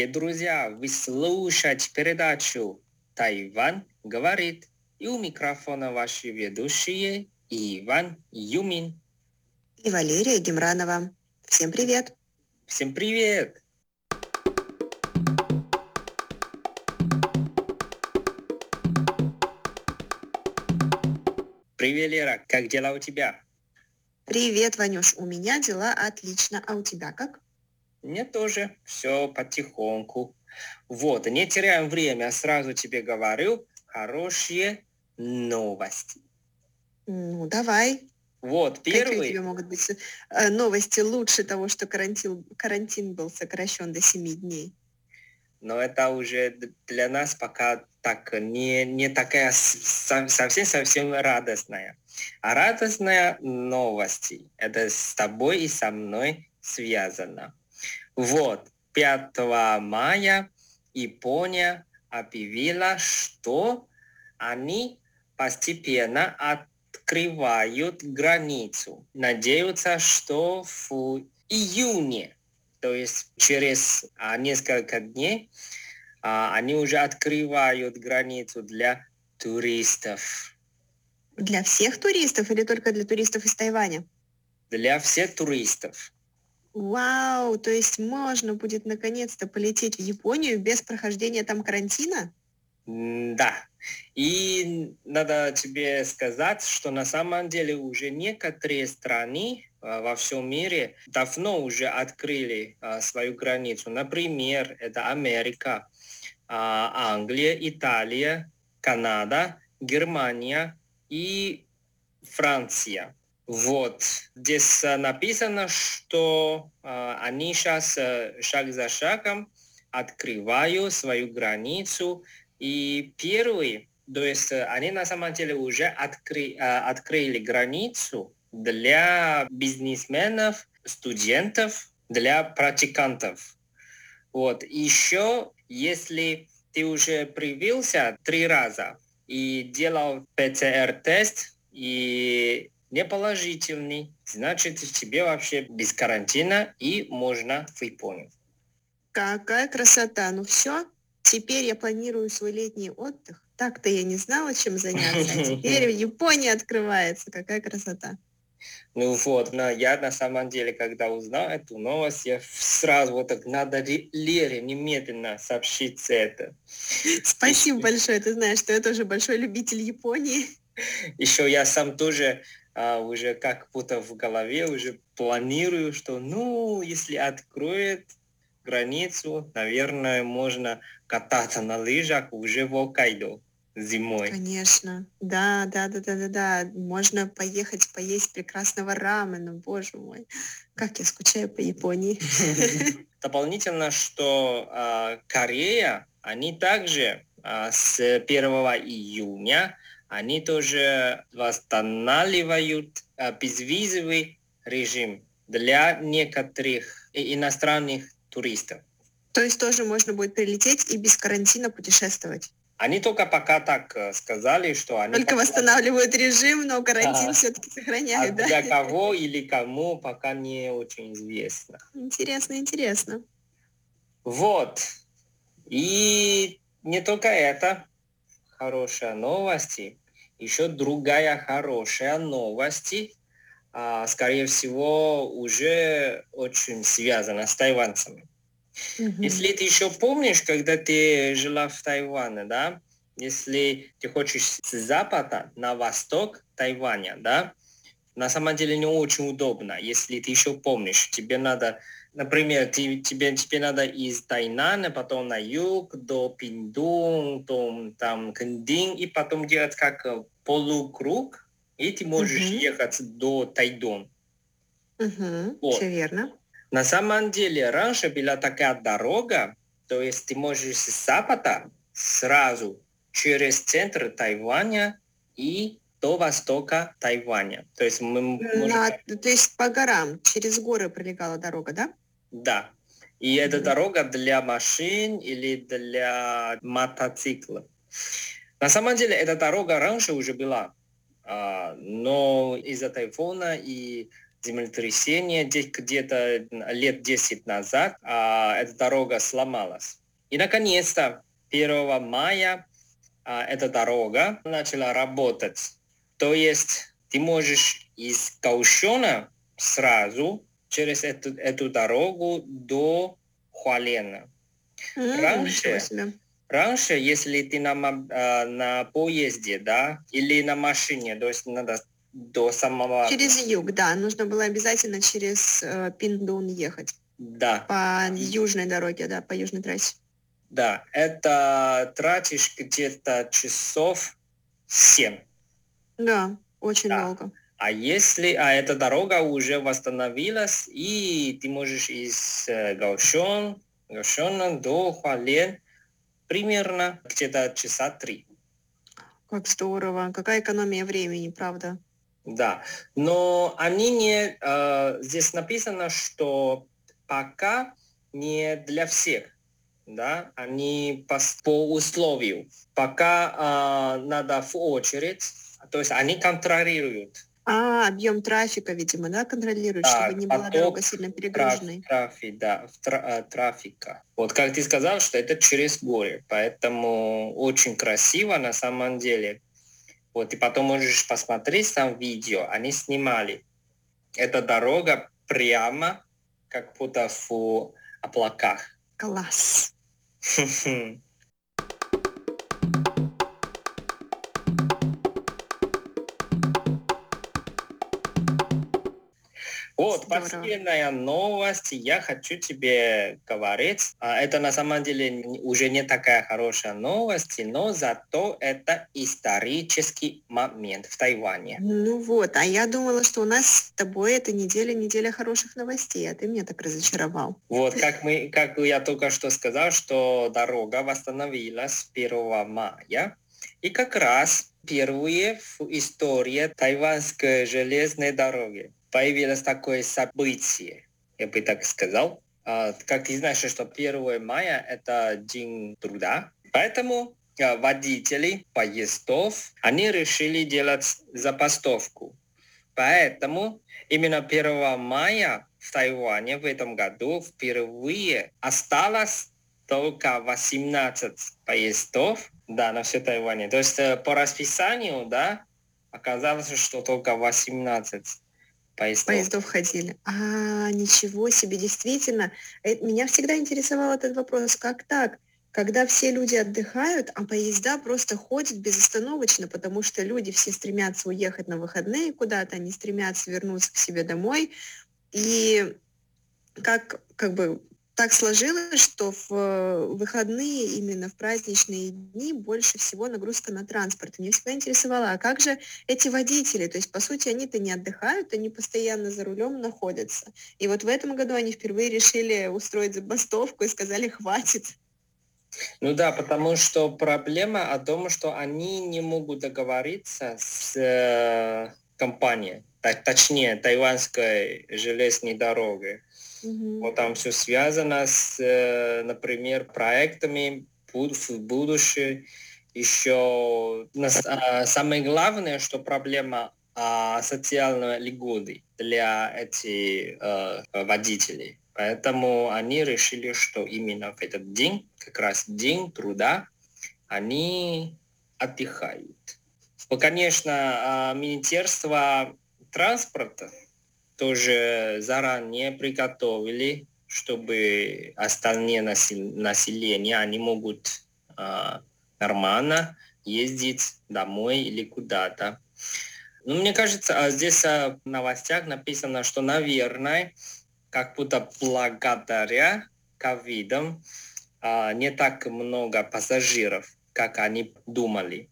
Дорогие друзья, вы слушаете передачу «Тайвань говорит». И у микрофона ваши ведущие Иван Юмин. И Валерия Гемранова. Всем привет. Всем привет. Привет, Лера. Как дела у тебя? Привет, Ванюш. У меня дела отлично. А у тебя как? Мне тоже. Все потихоньку. Вот, не теряем время. Сразу тебе говорю хорошие новости. Ну, давай. Вот, первый... Какие у тебя могут быть э, новости лучше того, что карантин, карантин был сокращен до 7 дней? Но это уже для нас пока так не, не такая совсем-совсем радостная. А радостная новость, это с тобой и со мной связано. Вот, 5 мая Япония объявила, что они постепенно открывают границу. Надеются, что в июне, то есть через а, несколько дней, а, они уже открывают границу для туристов. Для всех туристов или только для туристов из Тайваня? Для всех туристов. Вау, то есть можно будет наконец-то полететь в Японию без прохождения там карантина? Да. И надо тебе сказать, что на самом деле уже некоторые страны а, во всем мире давно уже открыли а, свою границу. Например, это Америка, а, Англия, Италия, Канада, Германия и Франция. Вот. Здесь написано, что э, они сейчас э, шаг за шагом открывают свою границу. И первый, то есть они на самом деле уже откры, э, открыли границу для бизнесменов, студентов, для практикантов. Вот. Еще, если ты уже привился три раза и делал ПЦР-тест, и неположительный, значит, тебе вообще без карантина и можно в Японию. Какая красота! Ну все, теперь я планирую свой летний отдых. Так-то я не знала, чем заняться, а теперь Япония открывается. Какая красота! Ну вот, но я на самом деле, когда узнал эту новость, я сразу вот так, надо Лере немедленно сообщить это. Спасибо большое, ты знаешь, что я тоже большой любитель Японии. Еще я сам тоже а, уже как будто в голове уже планирую, что ну, если откроет границу, наверное, можно кататься на лыжах уже в Окайдо зимой. Конечно. Да, да, да, да, да, да. Можно поехать поесть прекрасного рамена, боже мой. Как я скучаю по Японии. Дополнительно, что э, Корея, они также э, с 1 июня они тоже восстанавливают э, безвизовый режим для некоторых иностранных туристов. То есть тоже можно будет прилететь и без карантина путешествовать? Они только пока так э, сказали, что они... Только пока... восстанавливают режим, но карантин а, все-таки сохраняют, а да? Для кого или кому пока не очень известно. Интересно, интересно. Вот. И не только это хорошая новость еще другая хорошая новость, а, скорее всего, уже очень связана с тайванцами. Mm-hmm. Если ты еще помнишь, когда ты жила в Тайване, да, если ты хочешь с запада на восток Тайваня, да, на самом деле не очень удобно, если ты еще помнишь, тебе надо Например, ты, тебе, тебе надо из Тайнана, потом на юг, до Пиндун, потом там Кандин, и потом делать как э, полукруг, и ты можешь uh-huh. ехать до Тайдон. Uh-huh. Вот. Все верно. На самом деле, раньше была такая дорога, то есть ты можешь с запада сразу через центр Тайваня и до востока Тайваня. То есть мы можем... На, то есть по горам, через горы пролегала дорога, да? Да. И mm-hmm. это дорога для машин или для мотоциклов. На самом деле эта дорога раньше уже была, а, но из-за тайфуна и землетрясение где-то лет 10 назад, а эта дорога сломалась. И, наконец-то, 1 мая а, эта дорога начала работать. То есть ты можешь из Каушона сразу через эту, эту дорогу до Хуалена. М, Раньше, раньше, если ты на, а, на поезде, да, или на машине, то есть надо до самого... Через юг, да, нужно было обязательно через э, Пиндун ехать Да, по южной дороге, да, по южной трассе. да, это тратишь где-то часов 7. Да, очень Да. долго. А если, а эта дорога уже восстановилась, и ты можешь из э, Гаошон, Гаошона до Хуален примерно где-то часа три. Как здорово. Какая экономия времени, правда? Да, но они не, э, здесь написано, что пока не для всех, да, они по, по условию, пока э, надо в очередь, то есть они контролируют А, объем трафика, видимо, да, контролирует, Да, чтобы не была поток дорога сильно траф- перегруженной. трафи- да, в тра- э, трафика. Вот как ты сказал, что это через горы, поэтому очень красиво на самом деле. Вот и потом можешь посмотреть там видео, они снимали. Эта дорога прямо как будто в облаках. Класс. Вот, Здорово. последняя новость, я хочу тебе говорить. А, Это на самом деле уже не такая хорошая новость, но зато это исторический момент в Тайване. Ну вот, а я думала, что у нас с тобой эта неделя неделя хороших новостей, а ты меня так разочаровал. Вот, как, мы, как я только что сказал, что дорога восстановилась 1 мая. И как раз впервые в истории тайванской железной дороги появилось такое событие, я бы так сказал. А, Как ты знаешь, что 1 мая – это День труда. Поэтому а, водители поездов, они решили делать забастовку. Поэтому именно 1 мая в Тайване в этом году впервые осталось только 18 поездов да, на все Тайване. То есть э, по расписанию, да, оказалось, что только 18 поездов. Поездов ходили. А, ничего себе, действительно. Э, Меня всегда интересовал этот вопрос, как так? Когда все люди отдыхают, а поезда просто ходят безостановочно, потому что люди все стремятся уехать на выходные куда-то, они стремятся вернуться к себе домой. И как, как бы так сложилось, что в э, выходные, именно в праздничные дни, больше всего нагрузка на транспорт. Меня всегда интересовало, а как же эти водители? То есть, по сути, они-то не отдыхают, они постоянно за рулем находятся. И вот в этом году они впервые решили устроить забастовку и сказали, хватит. Ну да, потому что проблема о том, что они не могут договориться с э, компанией, точнее, тайванской железной дорогой. Мгм. Вот там все связано с, э, например, проектами в будущем. Еще а, самое главное, что проблема а, социальной льготы для этих э, водителей. Поэтому они решили, что именно в этот день, как раз день труда, они отдыхают. Ну, конечно, а, Министерство транспорта тоже заранее приготовили, чтобы остальные насел- население, они могут а, нормально ездить домой или куда-то. Ну, мне кажется, а здесь а, в новостях написано, что, наверное, как будто благодаря ковидам не так много пассажиров, как они думали.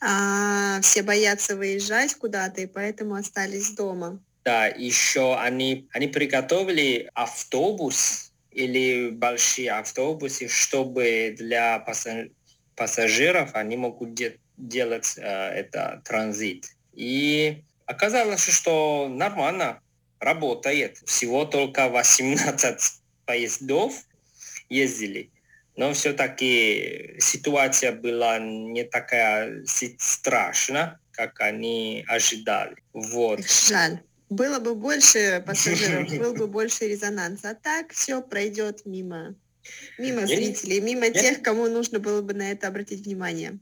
А все боятся выезжать куда-то, и поэтому остались дома. Да, еще они, они приготовили автобус или большие автобусы, чтобы для пасса- пассажиров они могут де- делать э, это транзит. И оказалось, что нормально работает. Всего только 18 поездов ездили. Но все-таки ситуация была не такая страшная, как они ожидали. Вот. Жаль. Было бы больше пассажиров, был бы больше резонанс. А так все пройдет мимо, мимо зрителей, мимо тех, кому нужно было бы на это обратить внимание.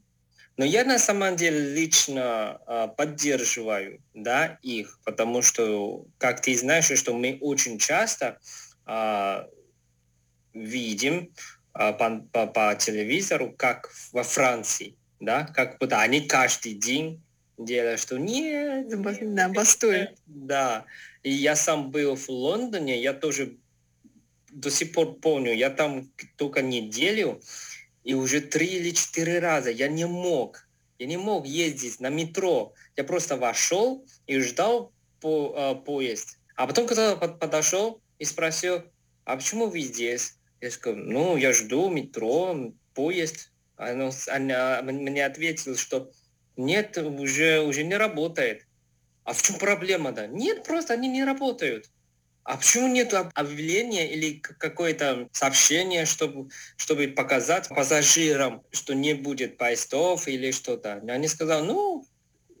Но я на самом деле лично а, поддерживаю да, их, потому что, как ты знаешь, что мы очень часто а, видим а, по, по, по телевизору, как во Франции, да, как будто они каждый день делают, что нет, да, бастуют. Да, и я сам был в Лондоне, я тоже до сих пор помню, я там только неделю, и уже три или четыре раза я не мог, я не мог ездить на метро. Я просто вошел и ждал по, э, поезд. А потом кто-то подошел и спросил, а почему вы здесь? Я сказал, ну, я жду метро, поезд. Она, она мне ответила, что нет, уже, уже не работает. А в чем проблема-то? Нет, просто они не работают. А почему нет объявления или какое-то сообщение, чтобы, чтобы показать пассажирам, что не будет поездов или что-то? Они сказали, ну,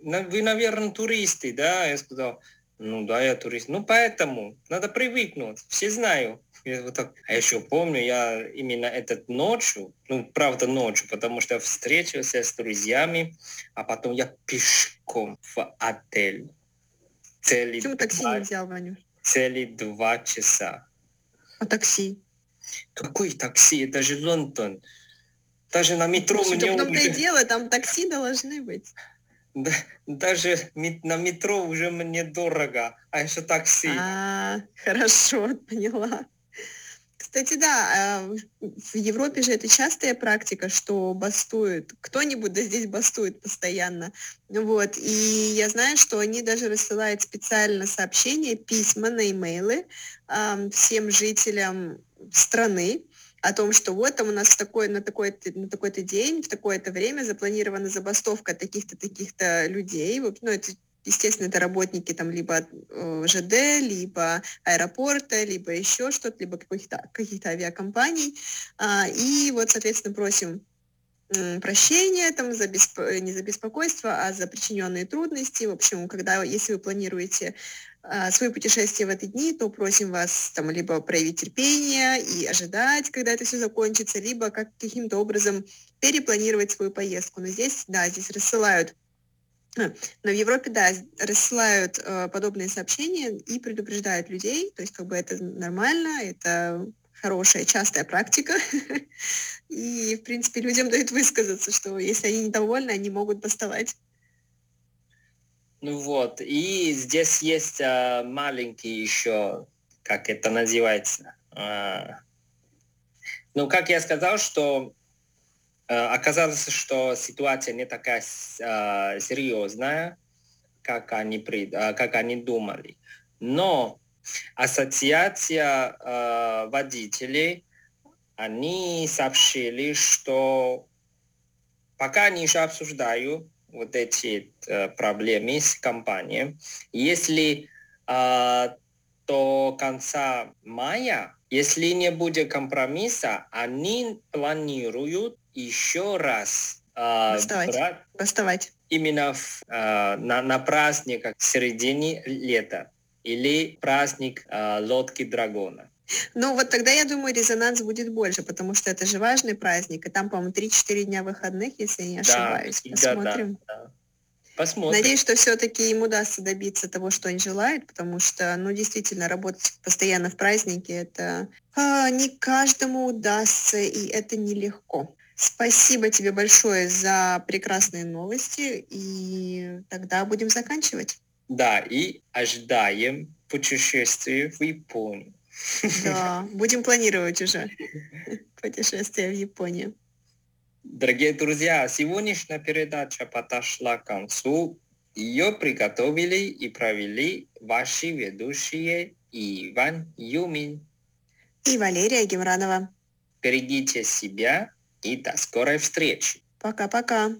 вы, наверное, туристы, да? Я сказал, ну да, я турист. Ну поэтому надо привыкнуть. Все знаю. Я вот так. А еще помню, я именно этот ночью, ну правда ночью, потому что встретился с друзьями, а потом я пешком в отель. Целый Почему такси не взял, Ванюш? целых два часа. А такси? Какой такси? Это же Лондон. Даже на метро Слушай, мне уже... и дело, там такси должны быть. Да, даже на метро уже мне дорого, а еще такси. А, хорошо, поняла. Кстати, да, а, в Европе же это частая практика, что бастует. Кто-нибудь да здесь бастует постоянно. Вот. И я знаю, что они даже рассылают специально сообщения, письма на имейлы э, всем жителям страны о том, что вот там у нас такой, на такой-то на такой-то день, в такое-то время запланирована забастовка таких-то, таких-то людей. Ну, это Естественно, это работники там либо э, ЖД, либо аэропорта, либо еще что-то, либо каких-то каких авиакомпаний. А, и вот, соответственно, просим прощения там за бесп... не за беспокойство, а за причиненные трудности. В общем, когда, если вы планируете а, свое путешествие в эти дни, то просим вас там либо проявить терпение и ожидать, когда это все закончится, либо как каким-то образом перепланировать свою поездку. Но здесь, да, здесь рассылают но в Европе, да, рассылают э, подобные сообщения и предупреждают людей, то есть как бы это нормально, это хорошая, частая практика. И, в принципе, людям дают высказаться, что если они недовольны, они могут бастовать. Ну вот, и здесь есть э, маленький еще, как это называется. Э, ну, как я сказал, что оказалось, что ситуация не такая э, серьезная, как они, э, как они думали. Но ассоциация водителей, они сообщили, что пока они еще обсуждают вот эти проблемы с компанией, если до конца мая, если не будет компромисса, они планируют еще раз э, Бастовать. Бастовать. именно в, э, на, на праздниках в середине лета или праздник э, лодки дракона. Ну вот тогда, я думаю, резонанс будет больше, потому что это же важный праздник, и там, по-моему, 3-4 дня выходных, если не ошибаюсь. Да, Посмотрим. Да, да. Посмотрим. Надеюсь, что все-таки им удастся добиться того, что они желают, потому что, ну, действительно, работать постоянно в празднике, это а, не каждому удастся, и это нелегко. Спасибо тебе большое за прекрасные новости, и тогда будем заканчивать. Да, и ожидаем путешествие в Японию. Да, будем планировать уже путешествие в Японию. Дорогие друзья, сегодняшняя передача подошла к концу. Ее приготовили и провели ваши ведущие Иван Юмин и Валерия Гемранова. Берегите себя и до скорой встречи. Пока-пока.